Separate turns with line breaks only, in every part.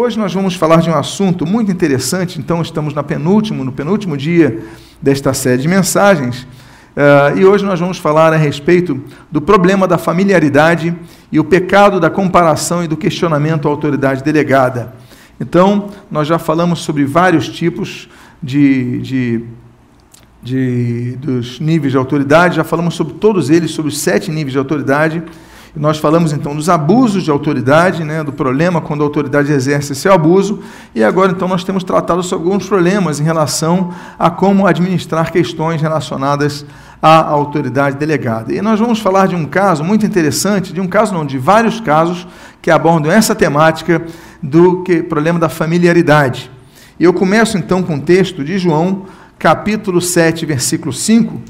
Hoje nós vamos falar de um assunto muito interessante, então estamos na penúltimo, no penúltimo dia desta série de mensagens, uh, e hoje nós vamos falar a respeito do problema da familiaridade e o pecado da comparação e do questionamento à autoridade delegada. Então, nós já falamos sobre vários tipos de, de, de, dos níveis de autoridade, já falamos sobre todos eles, sobre os sete níveis de autoridade. Nós falamos então dos abusos de autoridade, né, do problema quando a autoridade exerce esse abuso, e agora então nós temos tratado sobre alguns problemas em relação a como administrar questões relacionadas à autoridade delegada. E nós vamos falar de um caso muito interessante, de um caso não, de vários casos que abordam essa temática do que, problema da familiaridade. E eu começo então com o texto de João, capítulo 7, versículo 5,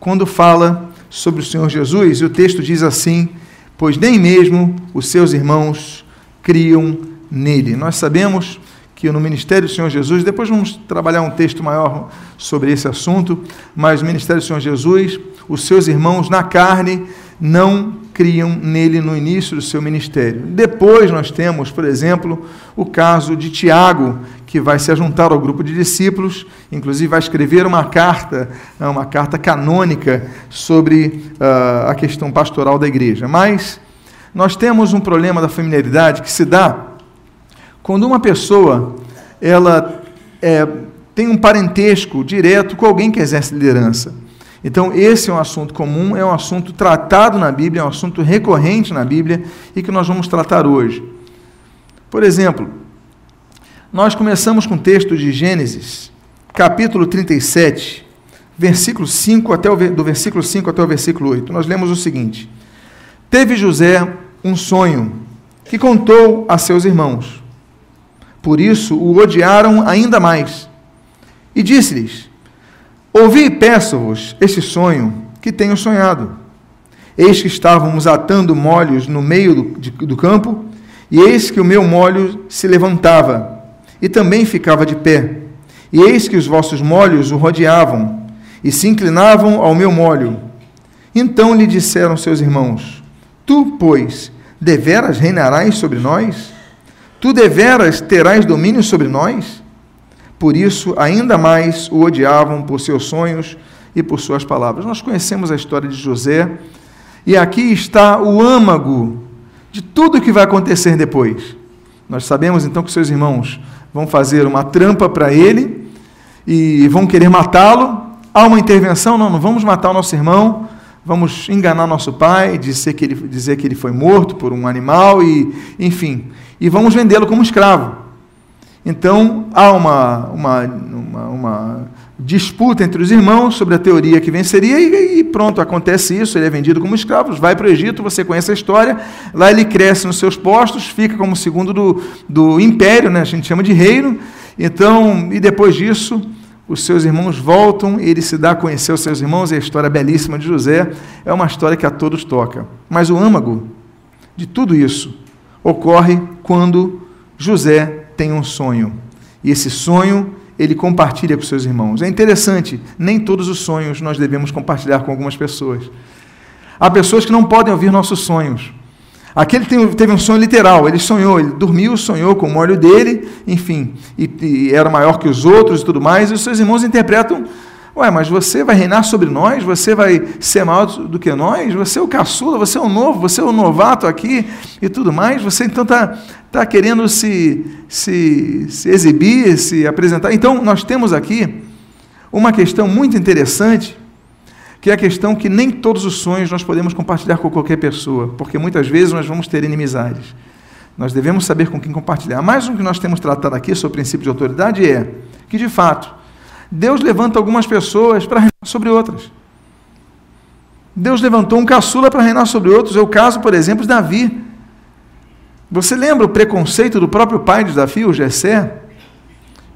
quando fala sobre o Senhor Jesus, e o texto diz assim: Pois nem mesmo os seus irmãos criam nele. Nós sabemos que no ministério do Senhor Jesus, depois vamos trabalhar um texto maior sobre esse assunto, mas no ministério do Senhor Jesus, os seus irmãos na carne não criam nele no início do seu ministério. Depois nós temos, por exemplo, o caso de Tiago, que vai se juntar ao grupo de discípulos, inclusive vai escrever uma carta, né, uma carta canônica sobre uh, a questão pastoral da igreja. Mas nós temos um problema da familiaridade que se dá quando uma pessoa ela é, tem um parentesco direto com alguém que exerce liderança. Então, esse é um assunto comum, é um assunto tratado na Bíblia, é um assunto recorrente na Bíblia e que nós vamos tratar hoje. Por exemplo, nós começamos com o texto de Gênesis, capítulo 37, versículo 5 até o, do versículo 5 até o versículo 8. Nós lemos o seguinte: Teve José um sonho que contou a seus irmãos. Por isso o odiaram ainda mais. E disse-lhes: Ouvi e peço-vos este sonho que tenho sonhado. Eis que estávamos atando molhos no meio do, de, do campo, e eis que o meu molho se levantava, e também ficava de pé. E eis que os vossos molhos o rodeavam, e se inclinavam ao meu molho. Então lhe disseram seus irmãos: Tu, pois, deveras reinarás sobre nós? Tu deveras terás domínio sobre nós? Por isso, ainda mais o odiavam por seus sonhos e por suas palavras. Nós conhecemos a história de José, e aqui está o âmago de tudo o que vai acontecer depois. Nós sabemos então que seus irmãos vão fazer uma trampa para ele e vão querer matá-lo. Há uma intervenção, não, não vamos matar o nosso irmão, vamos enganar nosso pai, dizer que ele, dizer que ele foi morto por um animal e, enfim, e vamos vendê-lo como escravo. Então, há uma, uma, uma, uma, disputa entre os irmãos sobre a teoria que venceria, e, e, pronto, acontece isso. Ele é vendido como escravo, vai para o Egito, você conhece a história. Lá ele cresce nos seus postos, fica como segundo do, do império, né? a gente chama de reino. Então, e depois disso, os seus irmãos voltam, ele se dá a conhecer os seus irmãos, e a história belíssima de José é uma história que a todos toca. Mas o âmago de tudo isso ocorre quando José tem um sonho. E esse sonho ele compartilha com seus irmãos. É interessante, nem todos os sonhos nós devemos compartilhar com algumas pessoas. Há pessoas que não podem ouvir nossos sonhos. Aquele teve um sonho literal, ele sonhou, ele dormiu, sonhou com o molho dele, enfim, e, e era maior que os outros e tudo mais, e os seus irmãos interpretam Ué, mas você vai reinar sobre nós? Você vai ser maior do que nós? Você é o caçula, você é o novo, você é o novato aqui e tudo mais? Você então está tá querendo se, se, se exibir, se apresentar? Então, nós temos aqui uma questão muito interessante, que é a questão que nem todos os sonhos nós podemos compartilhar com qualquer pessoa, porque muitas vezes nós vamos ter inimizades. Nós devemos saber com quem compartilhar. Mais um que nós temos tratado aqui sobre o princípio de autoridade é que, de fato, Deus levanta algumas pessoas para reinar sobre outras. Deus levantou um caçula para reinar sobre outros. É o caso, por exemplo, de Davi. Você lembra o preconceito do próprio pai de Davi, o Jessé?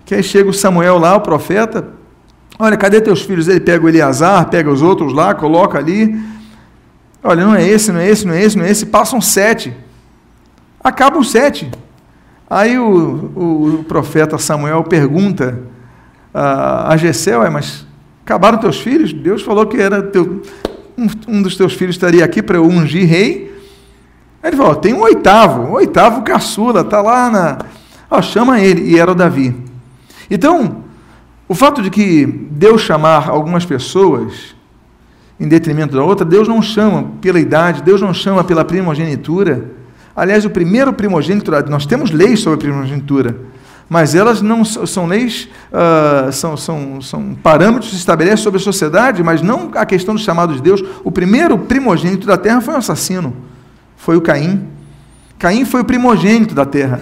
Que aí chega o Samuel lá, o profeta. Olha, cadê teus filhos? Ele pega o Eleazar, pega os outros lá, coloca ali. Olha, não é esse, não é esse, não é esse, não é esse. Passam sete. Acabam sete. Aí o, o, o profeta Samuel pergunta a Gessel, é, mas acabaram teus filhos? Deus falou que era teu, um, um dos teus filhos estaria aqui para eu ungir rei. Aí ele falou, tem um oitavo, um oitavo caçula, está lá na, Ó, chama ele, e era o Davi. Então, o fato de que Deus chamar algumas pessoas em detrimento da outra, Deus não chama pela idade, Deus não chama pela primogenitura. Aliás, o primeiro primogênito, nós temos leis sobre a primogenitura, mas elas não são leis, uh, são, são, são parâmetros que se estabelecem sobre a sociedade, mas não a questão dos chamados de Deus. O primeiro primogênito da terra foi um assassino, foi o Caim. Caim foi o primogênito da terra,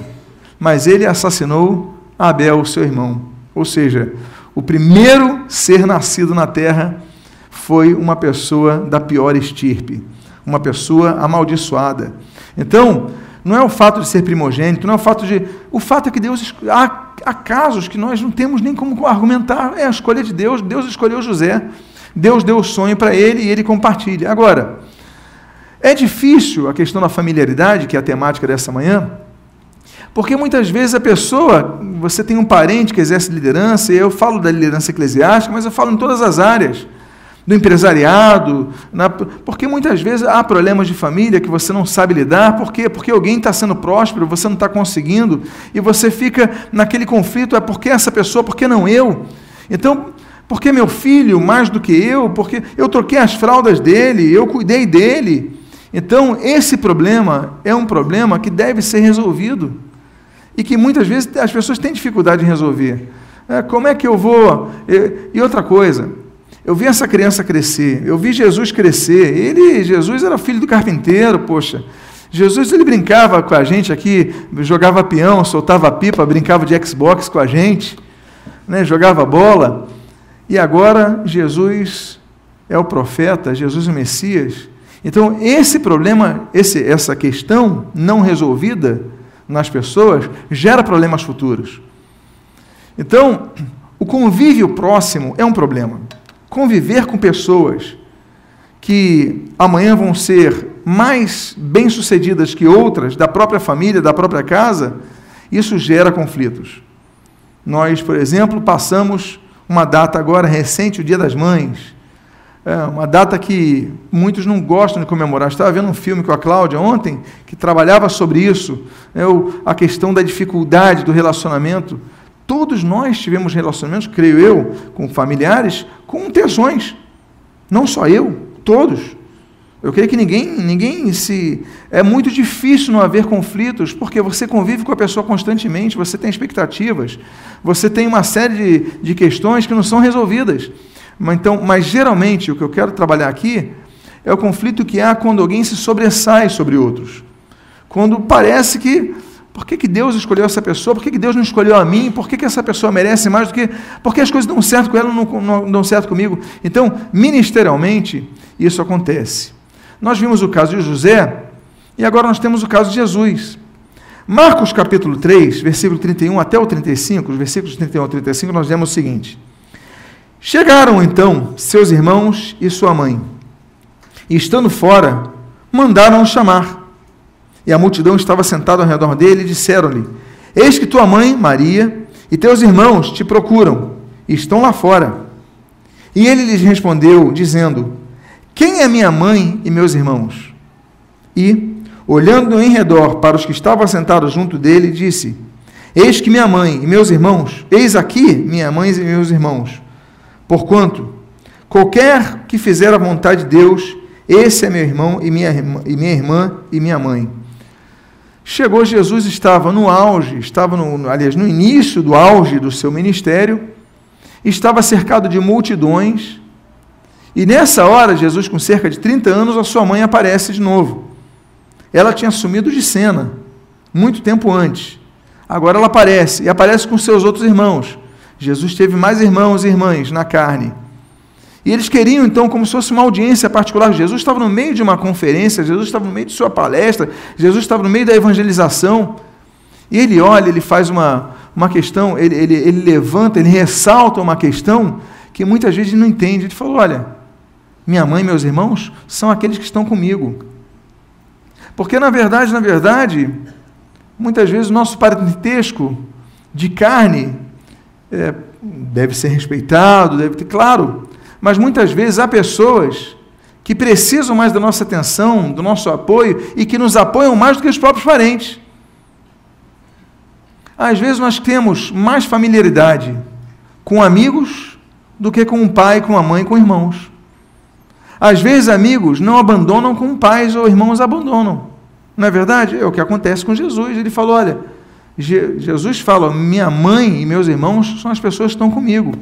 mas ele assassinou Abel, seu irmão. Ou seja, o primeiro ser nascido na terra foi uma pessoa da pior estirpe, uma pessoa amaldiçoada. Então, não é o fato de ser primogênito, não é o fato de. O fato é que Deus. Há, há casos que nós não temos nem como argumentar, é a escolha de Deus. Deus escolheu José, Deus deu o sonho para ele e ele compartilha. Agora, é difícil a questão da familiaridade, que é a temática dessa manhã, porque muitas vezes a pessoa, você tem um parente que exerce liderança, e eu falo da liderança eclesiástica, mas eu falo em todas as áreas do empresariado, na, porque muitas vezes há problemas de família que você não sabe lidar, por quê? Porque alguém está sendo próspero, você não está conseguindo, e você fica naquele conflito, é porque essa pessoa, por que não eu? Então, porque meu filho mais do que eu, porque eu troquei as fraldas dele, eu cuidei dele. Então, esse problema é um problema que deve ser resolvido e que muitas vezes as pessoas têm dificuldade em resolver. É, como é que eu vou? E outra coisa, eu vi essa criança crescer, eu vi Jesus crescer. Ele, Jesus era filho do carpinteiro, poxa. Jesus ele brincava com a gente aqui, jogava peão, soltava pipa, brincava de Xbox com a gente, né? jogava bola. E agora Jesus é o profeta, Jesus é o Messias. Então, esse problema, esse, essa questão não resolvida nas pessoas, gera problemas futuros. Então, o convívio próximo é um problema conviver com pessoas que amanhã vão ser mais bem-sucedidas que outras, da própria família, da própria casa, isso gera conflitos. Nós, por exemplo, passamos uma data agora recente, o Dia das Mães. É uma data que muitos não gostam de comemorar. Estava vendo um filme com a Cláudia ontem que trabalhava sobre isso, é, a questão da dificuldade do relacionamento Todos nós tivemos relacionamentos, creio eu, com familiares, com tensões. Não só eu, todos. Eu creio que ninguém, ninguém se. É muito difícil não haver conflitos, porque você convive com a pessoa constantemente, você tem expectativas, você tem uma série de, de questões que não são resolvidas. Mas, então, mas geralmente o que eu quero trabalhar aqui é o conflito que há quando alguém se sobressai sobre outros. Quando parece que por que, que Deus escolheu essa pessoa? Por que, que Deus não escolheu a mim? Por que, que essa pessoa merece mais do que. Porque as coisas dão certo com ela não, não dão certo comigo? Então, ministerialmente, isso acontece. Nós vimos o caso de José e agora nós temos o caso de Jesus. Marcos capítulo 3, versículo 31 até o 35, os versículos 31 ao 35, nós lemos o seguinte: Chegaram então seus irmãos e sua mãe, e estando fora, mandaram-o chamar e a multidão estava sentada ao redor dele, e disseram-lhe: Eis que tua mãe, Maria, e teus irmãos te procuram, e estão lá fora. E ele lhes respondeu, dizendo: Quem é minha mãe e meus irmãos? E, olhando em redor para os que estavam sentados junto dele, disse: Eis que minha mãe e meus irmãos, eis aqui minha mãe e meus irmãos. Porquanto, qualquer que fizer a vontade de Deus, esse é meu irmão e minha, e minha irmã e minha mãe. Chegou Jesus, estava no auge, estava, no, aliás, no início do auge do seu ministério, estava cercado de multidões, e nessa hora, Jesus, com cerca de 30 anos, a sua mãe aparece de novo. Ela tinha sumido de cena, muito tempo antes. Agora ela aparece, e aparece com seus outros irmãos. Jesus teve mais irmãos e irmãs na carne. E eles queriam, então, como se fosse uma audiência particular. Jesus estava no meio de uma conferência, Jesus estava no meio de sua palestra, Jesus estava no meio da evangelização. E ele olha, ele faz uma, uma questão, ele, ele, ele levanta, ele ressalta uma questão que muitas vezes não entende. Ele falou: Olha, minha mãe e meus irmãos são aqueles que estão comigo. Porque, na verdade, na verdade, muitas vezes o nosso parentesco de carne é, deve ser respeitado, deve ter, claro, mas muitas vezes há pessoas que precisam mais da nossa atenção, do nosso apoio e que nos apoiam mais do que os próprios parentes. Às vezes nós temos mais familiaridade com amigos do que com um pai, com a mãe, com irmãos. Às vezes amigos não abandonam como pais ou irmãos abandonam. Não é verdade? É o que acontece com Jesus. Ele falou: olha, Jesus fala: minha mãe e meus irmãos são as pessoas que estão comigo,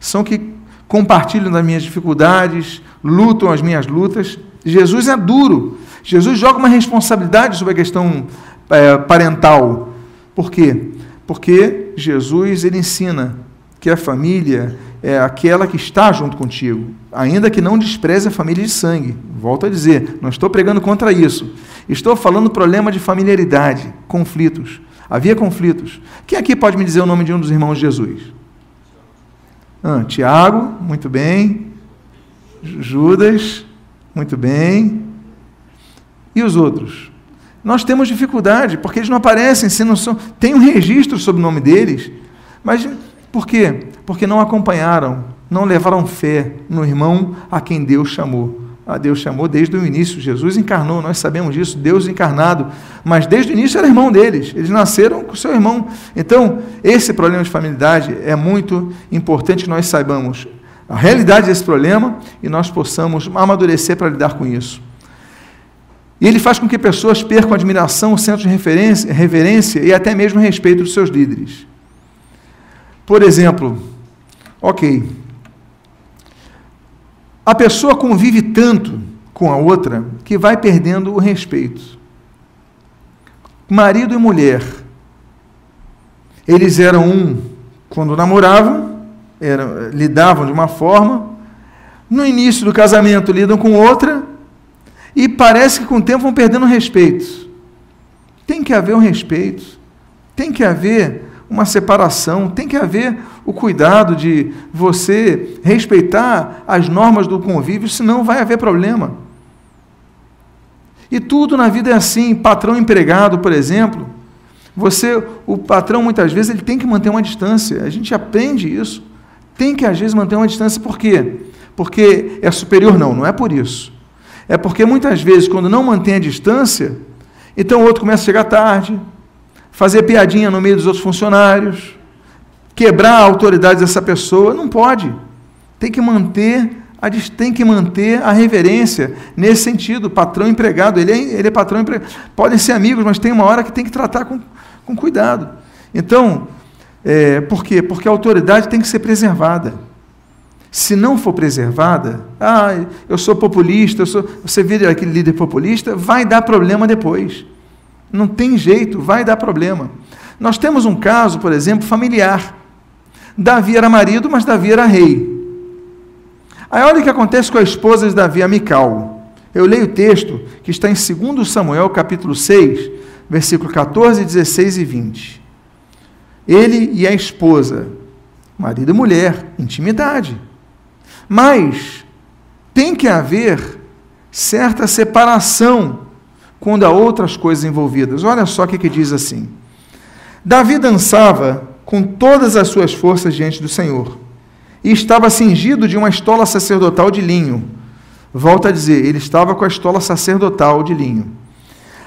são que compartilham das minhas dificuldades, lutam as minhas lutas. Jesus é duro. Jesus joga uma responsabilidade sobre a questão é, parental. Por quê? Porque Jesus ele ensina que a família é aquela que está junto contigo, ainda que não despreze a família de sangue. Volto a dizer, não estou pregando contra isso. Estou falando do problema de familiaridade, conflitos. Havia conflitos. Quem aqui pode me dizer o nome de um dos irmãos de Jesus? Ah, Tiago, muito bem. Judas, muito bem. E os outros? Nós temos dificuldade, porque eles não aparecem, se não são, tem um registro sobre o nome deles, mas por quê? Porque não acompanharam, não levaram fé no irmão a quem Deus chamou. A Deus chamou desde o início. Jesus encarnou, nós sabemos disso, Deus encarnado. Mas desde o início era irmão deles. Eles nasceram com seu irmão. Então, esse problema de familiaridade é muito importante que nós saibamos a realidade desse problema e nós possamos amadurecer para lidar com isso. E ele faz com que pessoas percam admiração, o centro de referência, reverência e até mesmo respeito dos seus líderes. Por exemplo, ok, a pessoa convive tanto com a outra que vai perdendo o respeito. Marido e mulher, eles eram um quando namoravam, eram, lidavam de uma forma, no início do casamento lidam com outra, e parece que com o tempo vão perdendo respeito. Tem que haver um respeito, tem que haver uma separação, tem que haver o cuidado de você respeitar as normas do convívio, senão vai haver problema. E tudo na vida é assim, patrão empregado, por exemplo, você, o patrão muitas vezes ele tem que manter uma distância. A gente aprende isso. Tem que às vezes manter uma distância por quê? Porque é superior não, não é por isso. É porque muitas vezes quando não mantém a distância, então o outro começa a chegar tarde, fazer piadinha no meio dos outros funcionários, quebrar a autoridade dessa pessoa, não pode. Tem que manter a, tem que manter a reverência nesse sentido. Patrão empregado, ele é, ele é patrão empregado. Podem ser amigos, mas tem uma hora que tem que tratar com, com cuidado. Então, é, por quê? Porque a autoridade tem que ser preservada. Se não for preservada, ah, eu sou populista, eu sou, você vira aquele líder populista, vai dar problema depois. Não tem jeito, vai dar problema. Nós temos um caso, por exemplo, familiar. Davi era marido, mas Davi era rei. Aí olha o que acontece com a esposa de Davi, a. Eu leio o texto que está em 2 Samuel, capítulo 6, versículo 14, 16 e 20. Ele e a esposa, marido e mulher, intimidade. Mas tem que haver certa separação quando há outras coisas envolvidas. Olha só o que, que diz assim: Davi dançava com todas as suas forças diante do Senhor e estava cingido de uma estola sacerdotal de linho. Volta a dizer, ele estava com a estola sacerdotal de linho.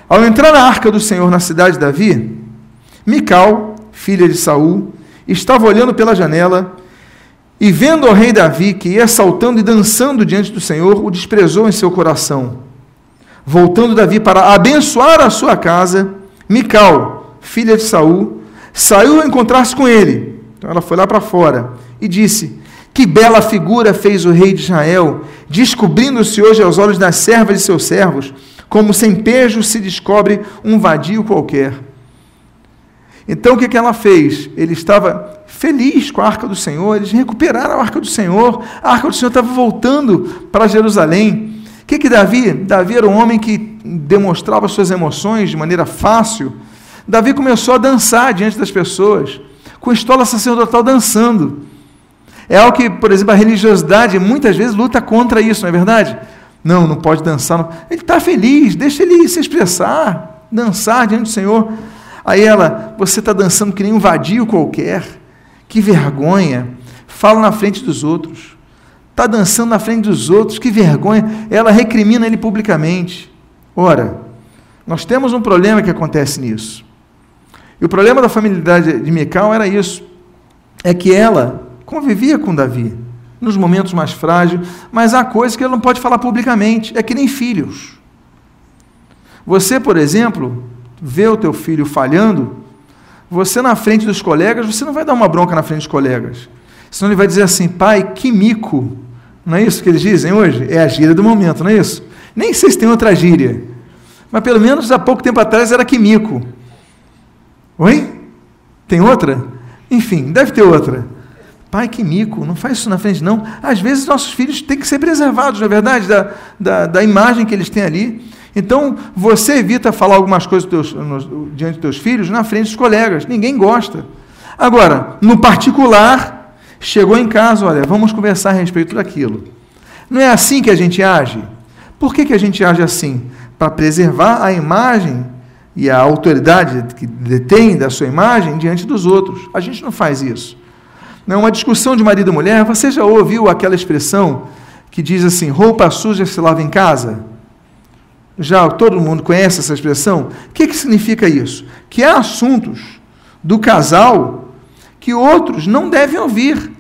Ao entrar na arca do Senhor na cidade de Davi, Mical, filha de Saul, estava olhando pela janela e vendo o rei Davi que ia saltando e dançando diante do Senhor, o desprezou em seu coração Voltando Davi para abençoar a sua casa, Mical, filha de Saul, saiu a encontrar-se com ele. Então ela foi lá para fora e disse: Que bela figura fez o rei de Israel, descobrindo-se hoje aos olhos das servas de seus servos, como sem pejo se descobre um vadio qualquer. Então o que, que ela fez? Ele estava feliz com a arca do Senhor, eles recuperaram a arca do Senhor, a arca do Senhor estava voltando para Jerusalém que, que Davi? Davi era um homem que demonstrava suas emoções de maneira fácil. Davi começou a dançar diante das pessoas, com estola sacerdotal dançando. É algo que, por exemplo, a religiosidade muitas vezes luta contra isso, não é verdade? Não, não pode dançar. Não. Ele está feliz, deixa ele se expressar, dançar diante do Senhor. Aí ela, você está dançando que nem um vadio qualquer. Que vergonha. Fala na frente dos outros está dançando na frente dos outros, que vergonha. Ela recrimina ele publicamente. Ora, nós temos um problema que acontece nisso. E o problema da familiaridade de Mical era isso: é que ela convivia com Davi nos momentos mais frágeis, mas há coisas que ela não pode falar publicamente, é que nem filhos. Você, por exemplo, vê o teu filho falhando, você na frente dos colegas, você não vai dar uma bronca na frente dos colegas. Senão ele vai dizer assim, pai, que mico. Não é isso que eles dizem hoje? É a gíria do momento, não é isso? Nem sei se tem outra gíria. Mas pelo menos há pouco tempo atrás era que mico. Oi? Tem outra? Enfim, deve ter outra. Pai, que mico, não faz isso na frente, não. Às vezes nossos filhos têm que ser preservados, na é verdade, da, da, da, imagem que eles têm ali. Então, você evita falar algumas coisas teus, no, diante dos teus filhos na frente dos colegas. Ninguém gosta. Agora, no particular, chegou em casa, olha, vamos conversar a respeito daquilo. Não é assim que a gente age? Por que, que a gente age assim? Para preservar a imagem e a autoridade que detém da sua imagem diante dos outros. A gente não faz isso. Não é uma discussão de marido e mulher. Você já ouviu aquela expressão que diz assim: roupa suja se lava em casa? Já todo mundo conhece essa expressão? O que, que significa isso? Que há assuntos do casal que outros não devem ouvir.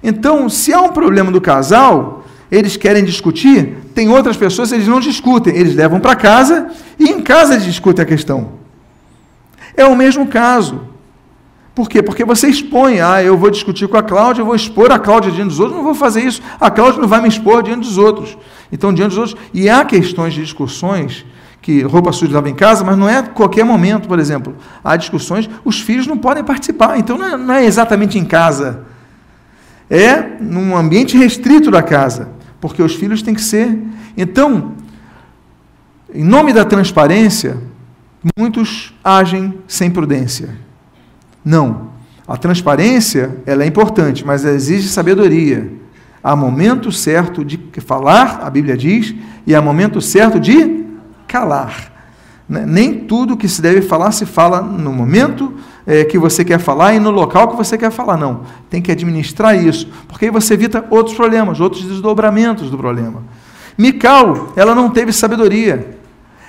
Então, se há um problema do casal, eles querem discutir, tem outras pessoas, eles não discutem, eles levam para casa e em casa eles discutem a questão. É o mesmo caso. Por quê? Porque você expõe, ah, eu vou discutir com a Cláudia, eu vou expor a Cláudia diante dos outros, não vou fazer isso, a Cláudia não vai me expor diante dos outros. Então, diante dos outros, e há questões de discussões que roupa suja lava em casa, mas não é qualquer momento, por exemplo. Há discussões, os filhos não podem participar, então não é, não é exatamente em casa. É num ambiente restrito da casa, porque os filhos têm que ser. Então, em nome da transparência, muitos agem sem prudência. Não. A transparência ela é importante, mas exige sabedoria. Há momento certo de falar, a Bíblia diz, e há momento certo de calar. Né? Nem tudo que se deve falar se fala no momento é, que você quer falar e no local que você quer falar. Não. Tem que administrar isso, porque aí você evita outros problemas, outros desdobramentos do problema. Mical, ela não teve sabedoria.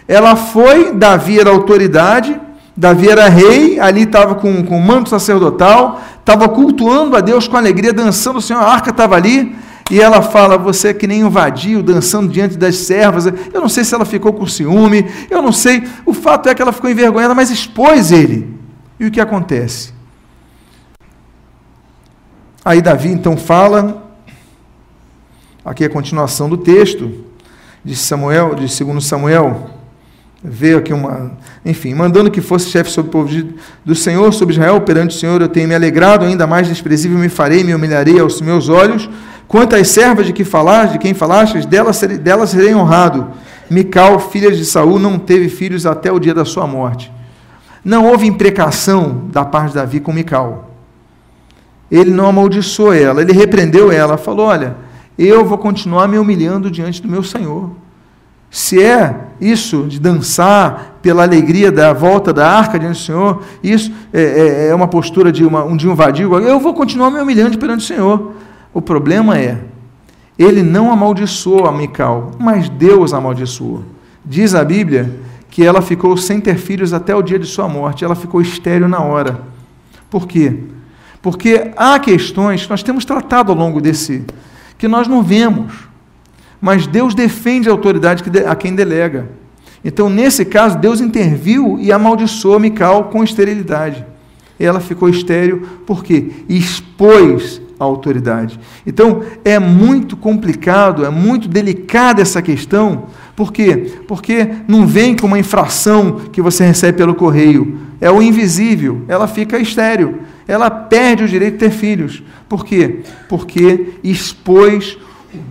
Ela foi, Davi era autoridade, Davi era rei, ali estava com, com o manto sacerdotal, estava cultuando a Deus com alegria, dançando, o Senhor, a arca estava ali, e ela fala: Você é que nem um vadio, dançando diante das servas. Eu não sei se ela ficou com ciúme, eu não sei. O fato é que ela ficou envergonhada, mas expôs ele. E o que acontece? Aí Davi então fala, aqui é a continuação do texto, de Samuel, de 2 Samuel, veio aqui uma. Enfim, mandando que fosse chefe sobre o povo de, do Senhor, sobre Israel, perante o Senhor, eu tenho me alegrado, ainda mais desprezível me farei, me humilharei aos meus olhos. Quanto às servas de que falaste, de quem falaste, delas, delas serei honrado. Mical, filha de Saul, não teve filhos até o dia da sua morte. Não houve imprecação da parte de Davi com Mical. Ele não amaldiçoou ela, ele repreendeu ela, falou: Olha, eu vou continuar me humilhando diante do meu Senhor. Se é isso de dançar pela alegria da volta da arca diante do Senhor, isso é, é, é uma postura de, uma, um, de um vadio, eu vou continuar me humilhando perante o Senhor. O problema é, ele não amaldiçoou a Mical, mas Deus amaldiçoou. Diz a Bíblia que ela ficou sem ter filhos até o dia de sua morte, ela ficou estéril na hora. Por quê? Porque há questões que nós temos tratado ao longo desse, que nós não vemos mas Deus defende a autoridade a quem delega. Então, nesse caso, Deus interviu e amaldiçoou Mical com esterilidade. Ela ficou estéril porque expôs a autoridade. Então, é muito complicado, é muito delicada essa questão. Por quê? Porque não vem com uma infração que você recebe pelo correio. É o invisível. Ela fica estéril. Ela perde o direito de ter filhos. Por quê? Porque expôs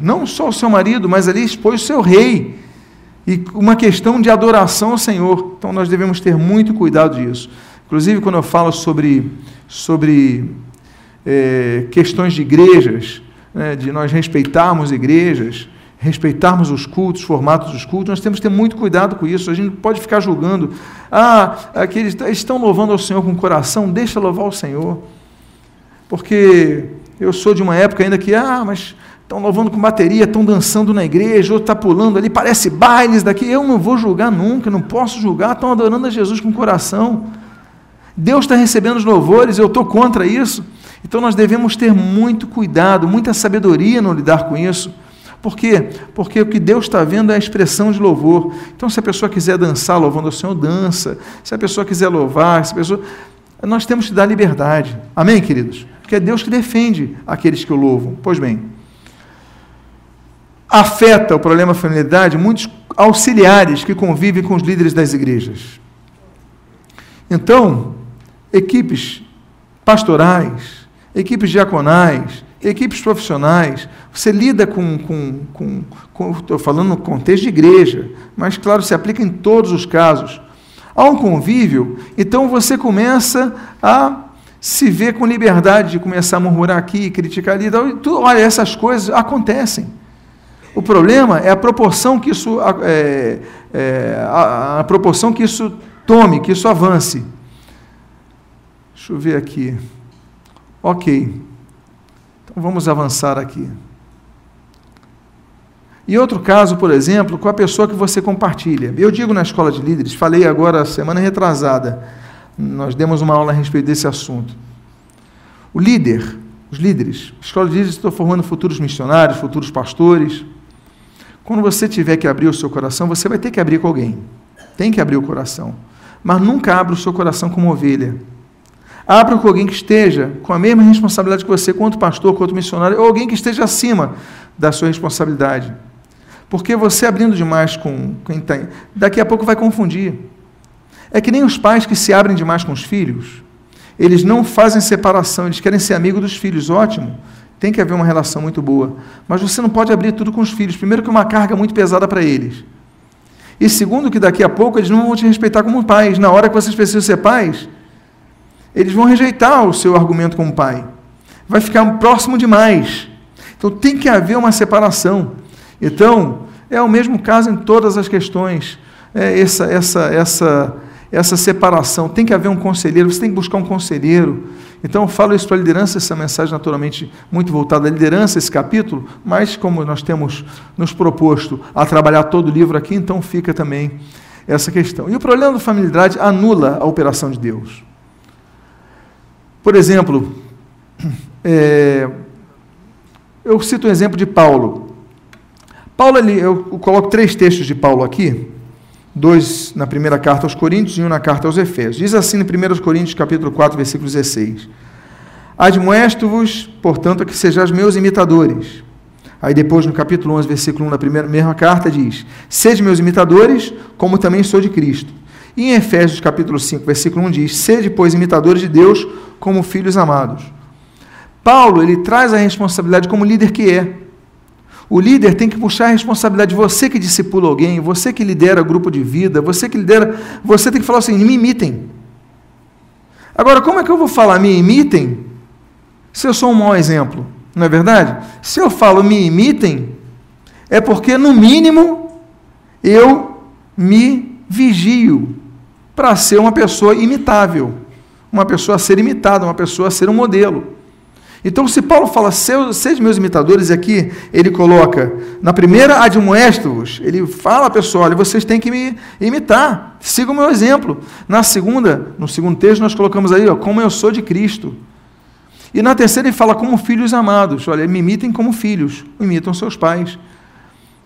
não só o seu marido, mas ali expôs o seu rei. E uma questão de adoração ao Senhor. Então nós devemos ter muito cuidado disso. Inclusive, quando eu falo sobre, sobre é, questões de igrejas, né, de nós respeitarmos igrejas, respeitarmos os cultos, os formatos dos cultos, nós temos que ter muito cuidado com isso. A gente pode ficar julgando. Ah, aqueles estão louvando ao Senhor com o coração, deixa louvar o Senhor. Porque eu sou de uma época ainda que, ah, mas estão louvando com bateria, estão dançando na igreja, outro está pulando ali, parece bailes daqui. Eu não vou julgar nunca, não posso julgar, estão adorando a Jesus com o coração. Deus está recebendo os louvores, eu estou contra isso. Então nós devemos ter muito cuidado, muita sabedoria no lidar com isso. Por quê? Porque o que Deus está vendo é a expressão de louvor. Então, se a pessoa quiser dançar louvando o Senhor, dança. Se a pessoa quiser louvar, se a pessoa. Nós temos que dar liberdade. Amém, queridos? Porque é Deus que defende aqueles que o louvam. Pois bem, afeta o problema da familiaridade muitos auxiliares que convivem com os líderes das igrejas. Então, equipes pastorais, equipes diaconais, equipes profissionais, você lida com, com, com, com estou falando no contexto de igreja, mas claro, se aplica em todos os casos. Há um convívio, então você começa a se ver com liberdade de começar a murmurar aqui, criticar ali. Então, olha, essas coisas acontecem. O problema é a proporção que isso, é, é, a, a proporção que isso tome, que isso avance. Deixa eu ver aqui. Ok. Então vamos avançar aqui. E outro caso, por exemplo, com a pessoa que você compartilha. Eu digo na escola de líderes, falei agora semana retrasada, nós demos uma aula a respeito desse assunto. O líder, os líderes, a escola de líderes estou formando futuros missionários, futuros pastores. Quando você tiver que abrir o seu coração, você vai ter que abrir com alguém. Tem que abrir o coração. Mas nunca abra o seu coração como ovelha. Abra com alguém que esteja com a mesma responsabilidade que você, quanto pastor, quanto missionário, ou alguém que esteja acima da sua responsabilidade. Porque você abrindo demais com quem tem, daqui a pouco vai confundir. É que nem os pais que se abrem demais com os filhos. Eles não fazem separação, eles querem ser amigo dos filhos, ótimo. Tem que haver uma relação muito boa. Mas você não pode abrir tudo com os filhos. Primeiro, que é uma carga muito pesada para eles. E segundo, que daqui a pouco eles não vão te respeitar como pais. Na hora que vocês precisam ser pais, eles vão rejeitar o seu argumento como pai. Vai ficar próximo demais. Então tem que haver uma separação. Então, é o mesmo caso em todas as questões. É essa, essa, essa, essa separação. Tem que haver um conselheiro, você tem que buscar um conselheiro. Então, eu falo isso para a liderança, essa mensagem naturalmente muito voltada à liderança, esse capítulo, mas como nós temos nos proposto a trabalhar todo o livro aqui, então fica também essa questão. E o problema da familiaridade anula a operação de Deus. Por exemplo, é, eu cito um exemplo de Paulo. Paulo, ali, eu coloco três textos de Paulo aqui, dois na primeira carta aos Coríntios e um na carta aos Efésios. Diz assim no 1 Coríntios, capítulo 4, versículo 16. Admoesto-vos, portanto, a que sejais meus imitadores. Aí depois, no capítulo 11, versículo 1, na primeira, mesma carta, diz, Sede meus imitadores, como também sou de Cristo. E em Efésios, capítulo 5, versículo 1, diz, Sede, pois, imitadores de Deus, como filhos amados. Paulo, ele traz a responsabilidade como líder que é. O líder tem que puxar a responsabilidade, você que discipula alguém, você que lidera grupo de vida, você que lidera, você tem que falar assim, me imitem. Agora, como é que eu vou falar me imitem se eu sou um mau exemplo? Não é verdade? Se eu falo me imitem, é porque, no mínimo, eu me vigio para ser uma pessoa imitável uma pessoa a ser imitada, uma pessoa a ser um modelo. Então, se Paulo fala, sede meus imitadores, aqui ele coloca, na primeira, admoesto-vos, ele fala, pessoal, olha, vocês têm que me imitar, sigam o meu exemplo. Na segunda, no segundo texto, nós colocamos aí, ó, como eu sou de Cristo. E na terceira, ele fala, como filhos amados, olha, me imitem como filhos, imitam seus pais.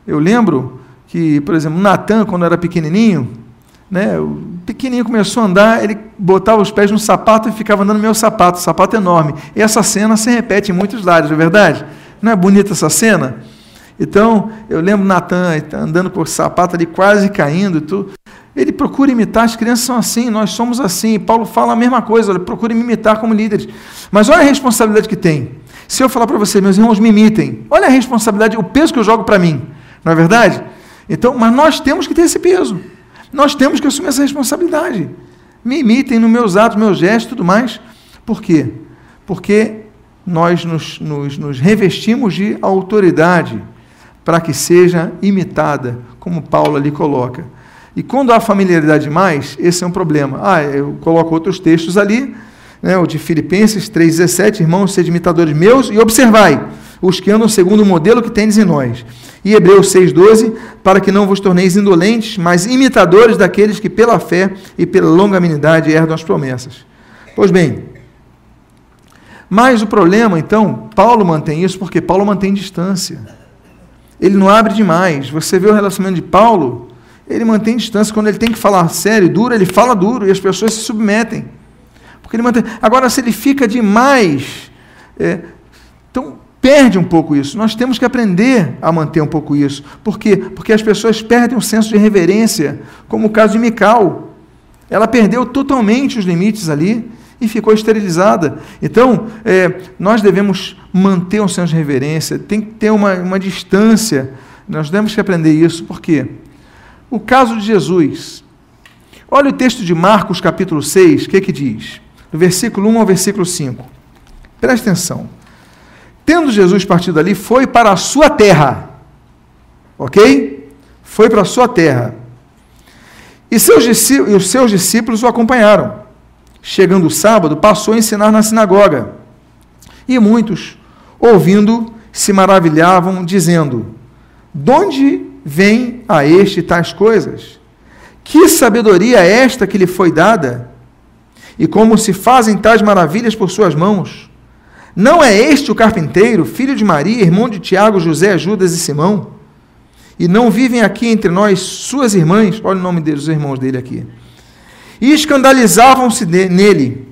Eu lembro que, por exemplo, Natan, quando era pequenininho, né, o pequenininho começou a andar, ele botava os pés no sapato e ficava andando no meu sapato, sapato enorme. E essa cena se repete em muitos lares, não é verdade? Não é bonita essa cena? Então, eu lembro Natan andando com o sapato ali quase caindo. Tu, ele procura imitar, as crianças são assim, nós somos assim. Paulo fala a mesma coisa, ele procura me imitar como líderes. Mas olha a responsabilidade que tem. Se eu falar para você, meus irmãos, me imitem, olha a responsabilidade, o peso que eu jogo para mim, não é verdade? Então, mas nós temos que ter esse peso. Nós temos que assumir essa responsabilidade. Me imitem nos meus atos, meus gestos e tudo mais. Por quê? Porque nós nos, nos, nos revestimos de autoridade para que seja imitada, como Paulo ali coloca. E quando há familiaridade demais, esse é um problema. Ah, eu coloco outros textos ali, né, o de Filipenses 3,17, irmãos, sede imitadores meus, e observai os que andam segundo o modelo que tendes em nós. E Hebreus 6,12, para que não vos torneis indolentes, mas imitadores daqueles que pela fé e pela longanimidade herdam as promessas. Pois bem, mas o problema, então, Paulo mantém isso porque Paulo mantém distância. Ele não abre demais. Você vê o relacionamento de Paulo, ele mantém distância. Quando ele tem que falar sério e duro, ele fala duro e as pessoas se submetem. Porque ele mantém. Agora, se ele fica demais, é, então perde um pouco isso. Nós temos que aprender a manter um pouco isso. Por quê? Porque as pessoas perdem um senso de reverência, como o caso de Mical. Ela perdeu totalmente os limites ali e ficou esterilizada. Então, é, nós devemos manter um senso de reverência, tem que ter uma, uma distância. Nós temos que aprender isso, por quê? O caso de Jesus. Olha o texto de Marcos, capítulo 6, o que, que diz? Do versículo 1 ao versículo 5. Presta atenção. Tendo Jesus partido dali, foi para a sua terra. Ok? Foi para a sua terra. E, seus, e os seus discípulos o acompanharam. Chegando o sábado, passou a ensinar na sinagoga. E muitos, ouvindo, se maravilhavam, dizendo: De onde vem a este tais coisas? Que sabedoria é esta que lhe foi dada? E como se fazem tais maravilhas por suas mãos? Não é este o carpinteiro, filho de Maria, irmão de Tiago, José, Judas e Simão? E não vivem aqui entre nós suas irmãs? Olha o nome deles, os irmãos dele aqui e escandalizavam-se nele.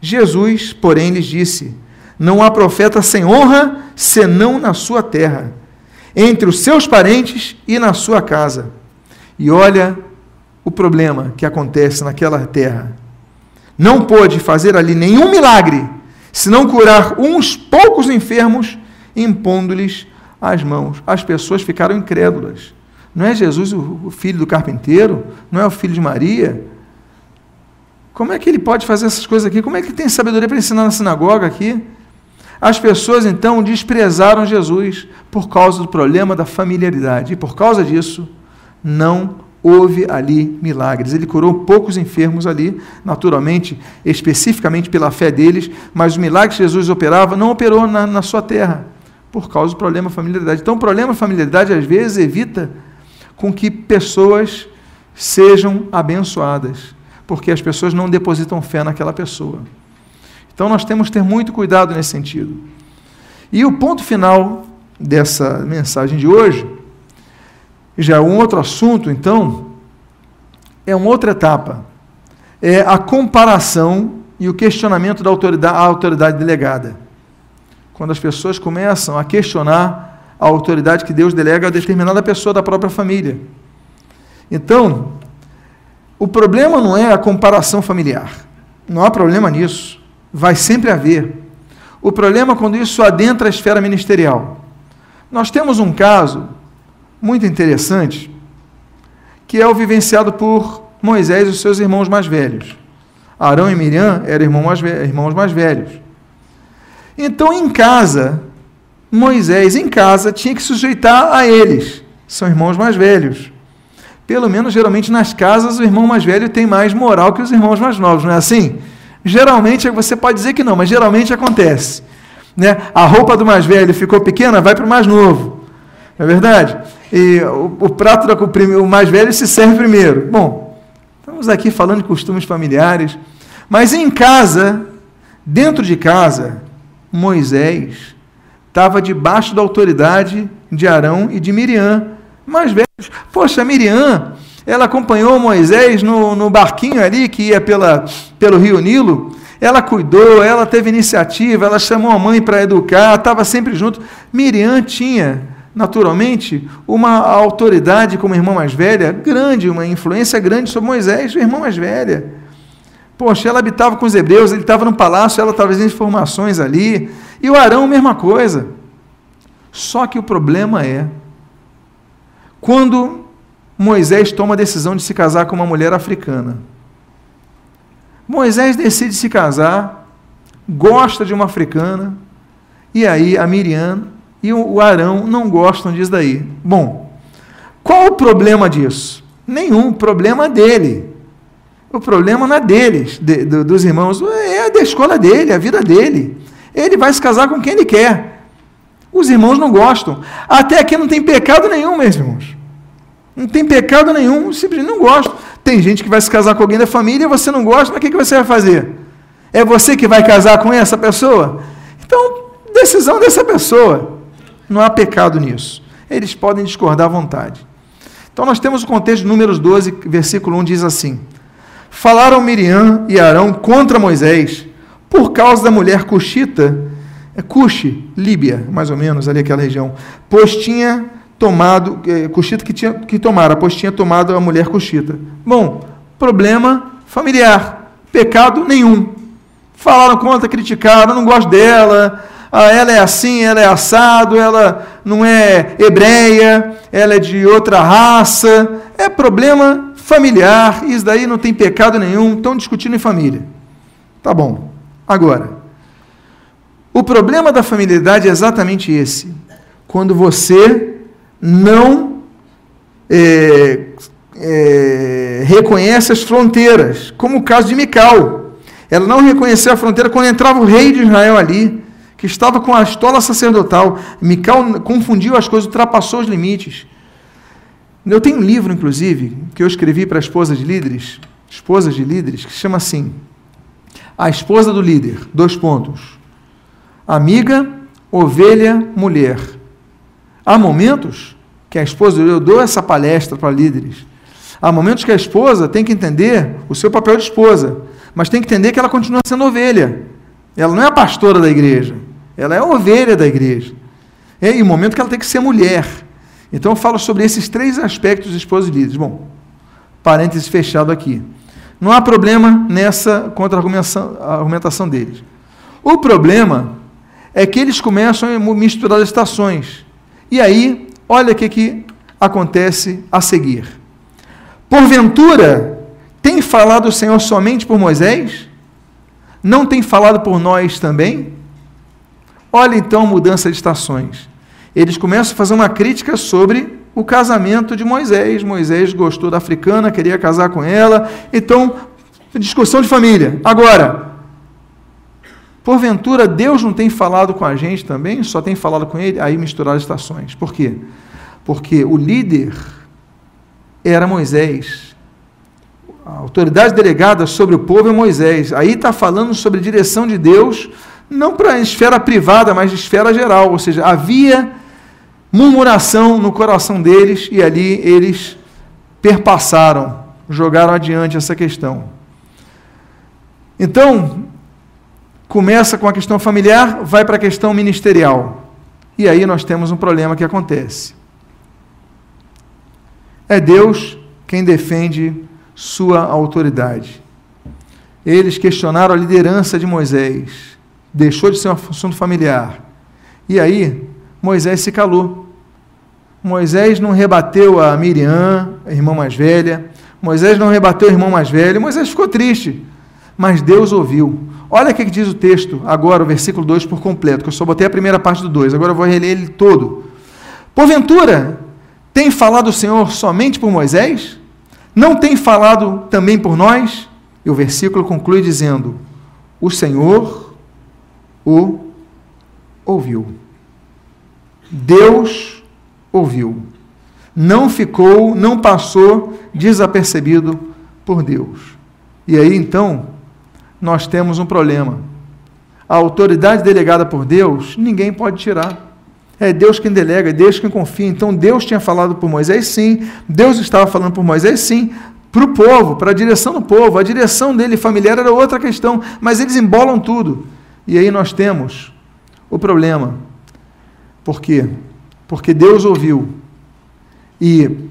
Jesus, porém, lhes disse: Não há profeta sem honra senão na sua terra, entre os seus parentes e na sua casa. E olha o problema que acontece naquela terra. Não pôde fazer ali nenhum milagre, senão curar uns poucos enfermos, impondo-lhes as mãos. As pessoas ficaram incrédulas. Não é Jesus o filho do carpinteiro? Não é o filho de Maria? Como é que ele pode fazer essas coisas aqui? Como é que ele tem sabedoria para ensinar na sinagoga aqui? As pessoas então desprezaram Jesus por causa do problema da familiaridade. E por causa disso, não houve ali milagres. Ele curou poucos enfermos ali, naturalmente, especificamente pela fé deles, mas os milagres que Jesus operava não operou na, na sua terra, por causa do problema da familiaridade. Então, o problema da familiaridade, às vezes, evita com que pessoas sejam abençoadas porque as pessoas não depositam fé naquela pessoa. Então nós temos que ter muito cuidado nesse sentido. E o ponto final dessa mensagem de hoje, já é um outro assunto, então, é uma outra etapa. É a comparação e o questionamento da autoridade, autoridade delegada. Quando as pessoas começam a questionar a autoridade que Deus delega a determinada pessoa da própria família. Então, o problema não é a comparação familiar. Não há problema nisso. Vai sempre haver. O problema é quando isso adentra a esfera ministerial. Nós temos um caso muito interessante, que é o vivenciado por Moisés e os seus irmãos mais velhos. Arão e Miriam eram irmãos mais, irmãos mais velhos. Então, em casa, Moisés, em casa, tinha que sujeitar a eles. São irmãos mais velhos. Pelo menos, geralmente, nas casas, o irmão mais velho tem mais moral que os irmãos mais novos, não é assim? Geralmente, você pode dizer que não, mas geralmente acontece. Né? A roupa do mais velho ficou pequena, vai para o mais novo. É verdade? E o, o prato do o mais velho se serve primeiro. Bom, estamos aqui falando de costumes familiares, mas em casa, dentro de casa, Moisés estava debaixo da autoridade de Arão e de Miriam, mais velhos. Poxa, Miriam, ela acompanhou Moisés no, no barquinho ali que ia pela, pelo rio Nilo. Ela cuidou, ela teve iniciativa, ela chamou a mãe para educar, estava sempre junto. Miriam tinha, naturalmente, uma autoridade como irmã mais velha, grande, uma influência grande sobre Moisés, irmã mais velha. Poxa, ela habitava com os hebreus, ele estava no palácio, ela trazendo informações ali. E o Arão, mesma coisa. Só que o problema é quando Moisés toma a decisão de se casar com uma mulher africana. Moisés decide se casar, gosta de uma africana, e aí a Miriam e o Arão não gostam disso daí. Bom, qual o problema disso? Nenhum, problema dele. O problema não é deles, de, de, dos irmãos, é da escola dele, a vida dele. Ele vai se casar com quem ele quer. Os irmãos não gostam. Até aqui não tem pecado nenhum, meus irmãos. Não tem pecado nenhum, simplesmente não gostam. Tem gente que vai se casar com alguém da família e você não gosta, mas o que, que você vai fazer? É você que vai casar com essa pessoa? Então, decisão dessa pessoa. Não há pecado nisso. Eles podem discordar à vontade. Então, nós temos o contexto Números 12, versículo 1 diz assim: Falaram Miriam e Arão contra Moisés por causa da mulher Cuxita, Cuxi, Líbia, mais ou menos, ali aquela região, pois tinha tomado, é, Cuxita que, tinha, que tomara, pois tinha tomado a mulher Cuxita. Bom, problema familiar, pecado nenhum. Falaram contra, criticaram, não gosto dela, ah, ela é assim, ela é assado, ela não é hebreia, ela é de outra raça. É problema familiar, isso daí não tem pecado nenhum, estão discutindo em família. Tá bom. Agora, o problema da familiaridade é exatamente esse. Quando você não é, é, reconhece as fronteiras, como o caso de Mical. Ela não reconheceu a fronteira quando entrava o rei de Israel ali, que estava com a estola sacerdotal. Mical confundiu as coisas, ultrapassou os limites. Eu tenho um livro, inclusive, que eu escrevi para esposas de líderes, esposas de líderes, que chama assim: A esposa do líder, dois pontos. Amiga, ovelha, mulher. Há momentos que a esposa, eu dou essa palestra para líderes. Há momentos que a esposa tem que entender o seu papel de esposa, mas tem que entender que ela continua sendo ovelha. Ela não é a pastora da igreja, ela é a ovelha da igreja. É, e o momento que ela tem que ser mulher. Então eu falo sobre esses três aspectos esposa e líderes. Bom, parênteses fechado aqui. Não há problema nessa contra-argumentação deles. O problema é que eles começam a misturar as estações. E aí, olha o que, que acontece a seguir. Porventura, tem falado o Senhor somente por Moisés? Não tem falado por nós também? Olha então a mudança de estações. Eles começam a fazer uma crítica sobre o casamento de Moisés. Moisés gostou da africana, queria casar com ela. Então, discussão de família. Agora, porventura Deus não tem falado com a gente também? Só tem falado com ele? Aí misturar as estações. Por quê? Porque o líder era Moisés. A autoridade delegada sobre o povo é Moisés. Aí está falando sobre a direção de Deus, não para a esfera privada, mas de esfera geral. Ou seja, havia murmuração no coração deles e ali eles perpassaram, jogaram adiante essa questão. Então, começa com a questão familiar, vai para a questão ministerial. E aí nós temos um problema que acontece. É Deus quem defende sua autoridade. Eles questionaram a liderança de Moisés, deixou de ser um assunto familiar. E aí, Moisés se calou. Moisés não rebateu a Miriam, a irmã mais velha. Moisés não rebateu o irmão mais velho. Moisés ficou triste. Mas Deus ouviu. Olha o que diz o texto, agora, o versículo 2 por completo, que eu só botei a primeira parte do 2, agora eu vou reler ele todo. Porventura, tem falado o Senhor somente por Moisés? Não tem falado também por nós? E o versículo conclui dizendo: O Senhor o ouviu. Deus ouviu. Não ficou, não passou desapercebido por Deus. E aí então, nós temos um problema. A autoridade delegada por Deus, ninguém pode tirar. É Deus quem delega, é Deus quem confia. Então Deus tinha falado por Moisés, sim. Deus estava falando por Moisés, sim. Para o povo, para a direção do povo. A direção dele familiar era outra questão, mas eles embolam tudo. E aí nós temos o problema. Por quê? Porque Deus ouviu. E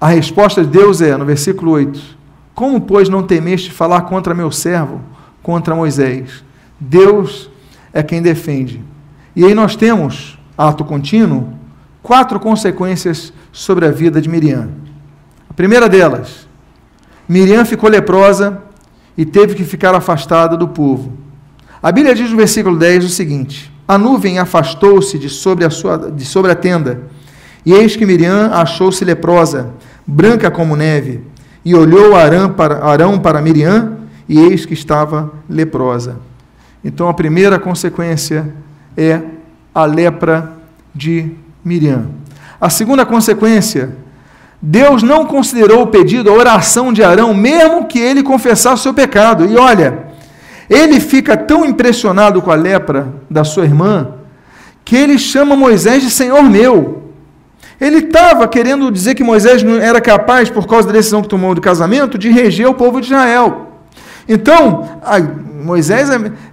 a resposta de Deus é, no versículo 8: Como, pois, não temeste falar contra meu servo, contra Moisés? Deus é quem defende. E aí nós temos ato contínuo, quatro consequências sobre a vida de Miriam. A primeira delas, Miriam ficou leprosa e teve que ficar afastada do povo. A Bíblia diz no versículo 10 o seguinte: A nuvem afastou-se de sobre a sua de sobre a tenda, e eis que Miriam achou-se leprosa, branca como neve, e olhou Arão para, Arão para Miriam, e eis que estava leprosa. Então a primeira consequência é a lepra de Miriam. A segunda consequência, Deus não considerou o pedido, a oração de Arão, mesmo que ele confessasse o seu pecado. E olha, ele fica tão impressionado com a lepra da sua irmã que ele chama Moisés de Senhor meu. Ele estava querendo dizer que Moisés não era capaz, por causa da decisão que tomou do casamento, de reger o povo de Israel. Então, Moisés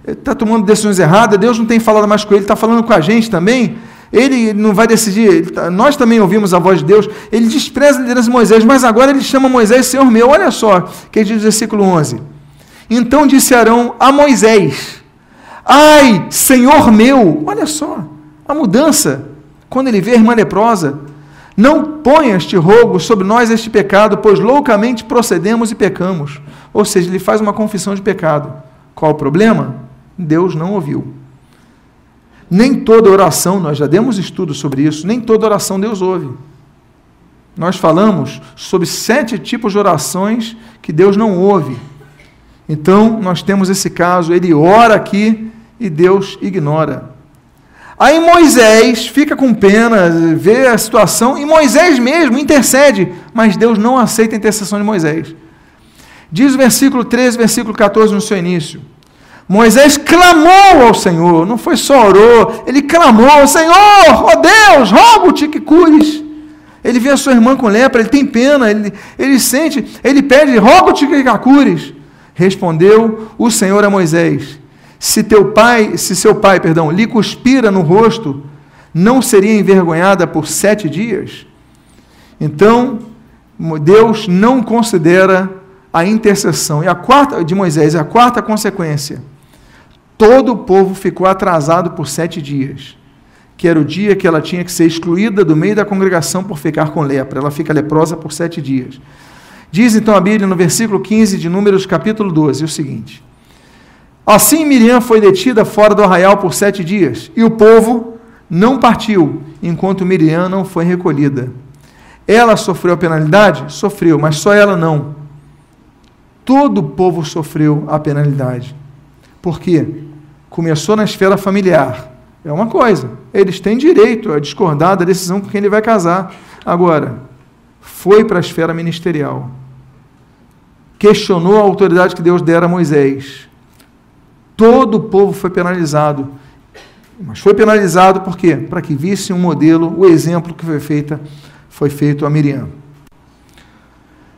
está é, tomando decisões erradas, Deus não tem falado mais com ele, está falando com a gente também. Ele não vai decidir, tá, nós também ouvimos a voz de Deus, ele despreza a liderança de Moisés, mas agora ele chama Moisés Senhor meu. Olha só, que diz no versículo 11: Então disse Arão a Moisés: Ai, Senhor meu, olha só, a mudança, quando ele vê a irmã leprosa, não ponha este rogo sobre nós este pecado, pois loucamente procedemos e pecamos. Ou seja, ele faz uma confissão de pecado. Qual o problema? Deus não ouviu. Nem toda oração, nós já demos estudo sobre isso, nem toda oração Deus ouve. Nós falamos sobre sete tipos de orações que Deus não ouve. Então, nós temos esse caso, ele ora aqui e Deus ignora. Aí Moisés fica com pena, vê a situação, e Moisés mesmo intercede, mas Deus não aceita a intercessão de Moisés. Diz o versículo 13, versículo 14 no seu início. Moisés clamou ao Senhor, não foi só orou, ele clamou: Senhor, ó oh Deus, rogo-te que cures. Ele vê a sua irmã com lepra, ele tem pena, ele, ele sente, ele pede: rogo-te que a cures. Respondeu o Senhor a Moisés: Se teu pai, se seu pai, perdão, lhe cuspira no rosto, não seria envergonhada por sete dias? Então, Deus não considera a intercessão. E a quarta de Moisés, a quarta consequência todo o povo ficou atrasado por sete dias, que era o dia que ela tinha que ser excluída do meio da congregação por ficar com lepra. Ela fica leprosa por sete dias. Diz então a Bíblia no versículo 15 de Números, capítulo 12, o seguinte: Assim Miriam foi detida fora do arraial por sete dias, e o povo não partiu, enquanto Miriam não foi recolhida. Ela sofreu a penalidade? Sofreu, mas só ela não. Todo o povo sofreu a penalidade. Por quê? começou na esfera familiar. É uma coisa. Eles têm direito a discordar da decisão com quem ele vai casar. Agora, foi para a esfera ministerial. Questionou a autoridade que Deus dera a Moisés. Todo o povo foi penalizado. Mas foi penalizado por quê? Para que visse um modelo, o exemplo que foi, feita, foi feito a Miriam.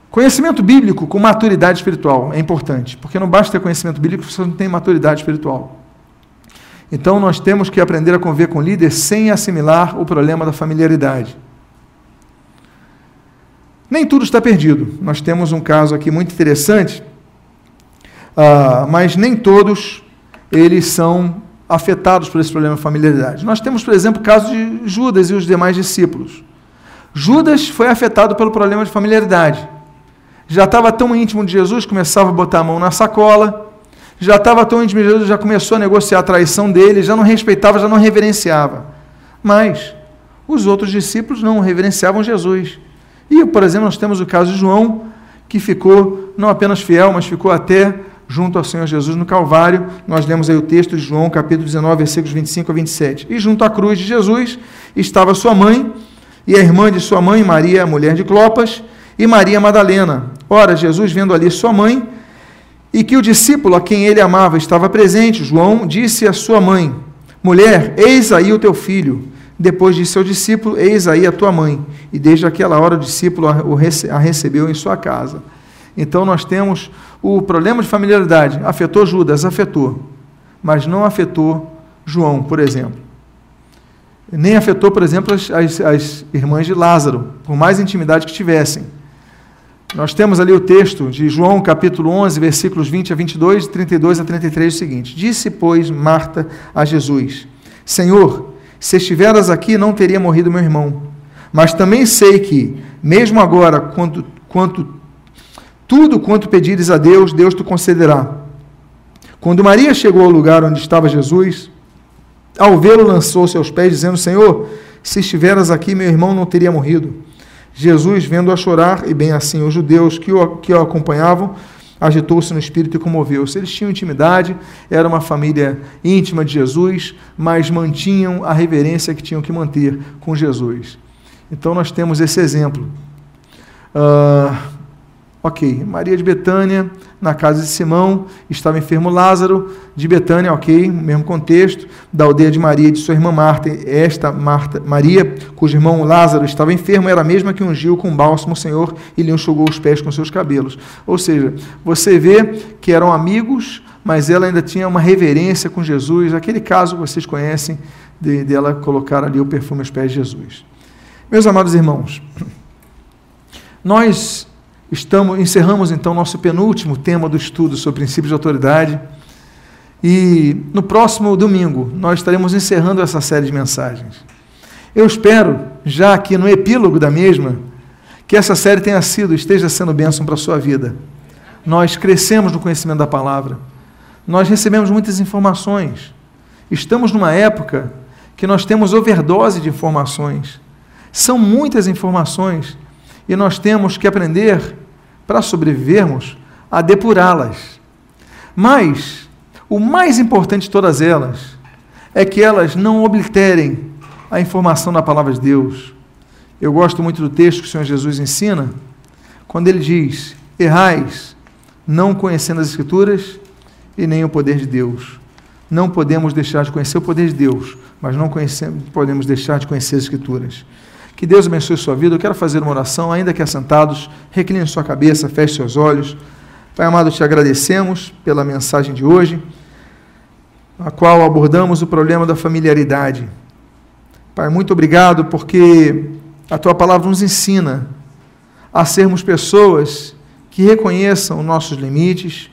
Conhecimento bíblico com maturidade espiritual é importante, porque não basta ter conhecimento bíblico se você não tem maturidade espiritual. Então nós temos que aprender a conviver com líderes sem assimilar o problema da familiaridade. Nem tudo está perdido. Nós temos um caso aqui muito interessante, uh, mas nem todos eles são afetados por esse problema de familiaridade. Nós temos, por exemplo, o caso de Judas e os demais discípulos. Judas foi afetado pelo problema de familiaridade. Já estava tão íntimo de Jesus, começava a botar a mão na sacola, já estava tão íntimo de Jesus, já começou a negociar a traição dele, já não respeitava, já não reverenciava. Mas os outros discípulos não reverenciavam Jesus. E, por exemplo, nós temos o caso de João, que ficou não apenas fiel, mas ficou até junto ao Senhor Jesus no Calvário. Nós lemos aí o texto de João, capítulo 19, versículos 25 a 27. E junto à cruz de Jesus estava sua mãe e a irmã de sua mãe, Maria, a mulher de Clopas, e Maria Madalena. Ora, Jesus, vendo ali sua mãe e que o discípulo a quem ele amava estava presente, João disse à sua mãe: Mulher, eis aí o teu filho. Depois disse ao discípulo: Eis aí a tua mãe. E desde aquela hora o discípulo a recebeu em sua casa. Então nós temos o problema de familiaridade. Afetou Judas? Afetou. Mas não afetou João, por exemplo. Nem afetou, por exemplo, as, as, as irmãs de Lázaro, por mais intimidade que tivessem. Nós temos ali o texto de João, capítulo 11, versículos 20 a 22, 32 a 33, o seguinte: Disse, pois, Marta a Jesus: Senhor, se estiveras aqui, não teria morrido meu irmão. Mas também sei que, mesmo agora, quanto, quanto tudo quanto pedires a Deus, Deus te concederá. Quando Maria chegou ao lugar onde estava Jesus, ao vê-lo, lançou seus pés, dizendo: Senhor, se estiveras aqui, meu irmão não teria morrido. Jesus, vendo-a chorar, e bem assim os judeus que o, que o acompanhavam, agitou-se no espírito e comoveu-se. Eles tinham intimidade, era uma família íntima de Jesus, mas mantinham a reverência que tinham que manter com Jesus. Então nós temos esse exemplo. Uh, Ok. Maria de Betânia, na casa de Simão, estava enfermo Lázaro, de Betânia, ok, mesmo contexto, da aldeia de Maria e de sua irmã Marta. Esta Marta, Maria, cujo irmão Lázaro estava enfermo, era a mesma que ungiu com bálsamo o Senhor e lhe enxugou os pés com seus cabelos. Ou seja, você vê que eram amigos, mas ela ainda tinha uma reverência com Jesus, aquele caso que vocês conhecem, de, dela colocar ali o perfume aos pés de Jesus. Meus amados irmãos, nós estamos encerramos então nosso penúltimo tema do estudo sobre princípios de autoridade. E no próximo domingo nós estaremos encerrando essa série de mensagens. Eu espero, já aqui no epílogo da mesma, que essa série tenha sido, esteja sendo bênção para a sua vida. Nós crescemos no conhecimento da palavra. Nós recebemos muitas informações. Estamos numa época que nós temos overdose de informações. São muitas informações e nós temos que aprender, para sobrevivermos, a depurá-las. Mas o mais importante de todas elas é que elas não obliterem a informação da palavra de Deus. Eu gosto muito do texto que o Senhor Jesus ensina, quando ele diz: Errais, não conhecendo as Escrituras e nem o poder de Deus. Não podemos deixar de conhecer o poder de Deus, mas não podemos deixar de conhecer as Escrituras. Que Deus abençoe sua vida. Eu quero fazer uma oração, ainda que assentados. Recline sua cabeça, feche seus olhos. Pai amado, te agradecemos pela mensagem de hoje, a qual abordamos o problema da familiaridade. Pai, muito obrigado porque a tua palavra nos ensina a sermos pessoas que reconheçam nossos limites,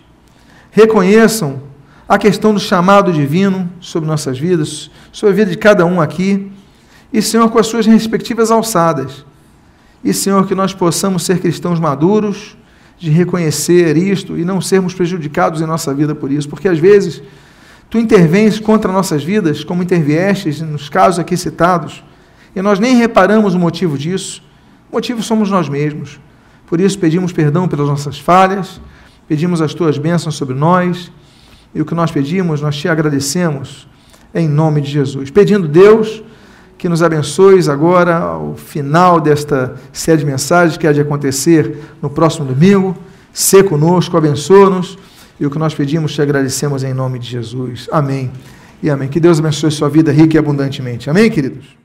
reconheçam a questão do chamado divino sobre nossas vidas, sobre a vida de cada um aqui e, Senhor, com as suas respectivas alçadas. E, Senhor, que nós possamos ser cristãos maduros, de reconhecer isto e não sermos prejudicados em nossa vida por isso, porque às vezes tu intervens contra nossas vidas, como interviestes nos casos aqui citados, e nós nem reparamos o motivo disso. O motivo somos nós mesmos. Por isso pedimos perdão pelas nossas falhas, pedimos as tuas bênçãos sobre nós, e o que nós pedimos, nós te agradecemos em nome de Jesus. Pedindo, Deus, que nos abençoes agora, ao final desta série de mensagens que há de acontecer no próximo domingo. Se conosco, abençoa-nos. E o que nós pedimos, te agradecemos em nome de Jesus. Amém. E amém. Que Deus abençoe sua vida rica e abundantemente. Amém, queridos?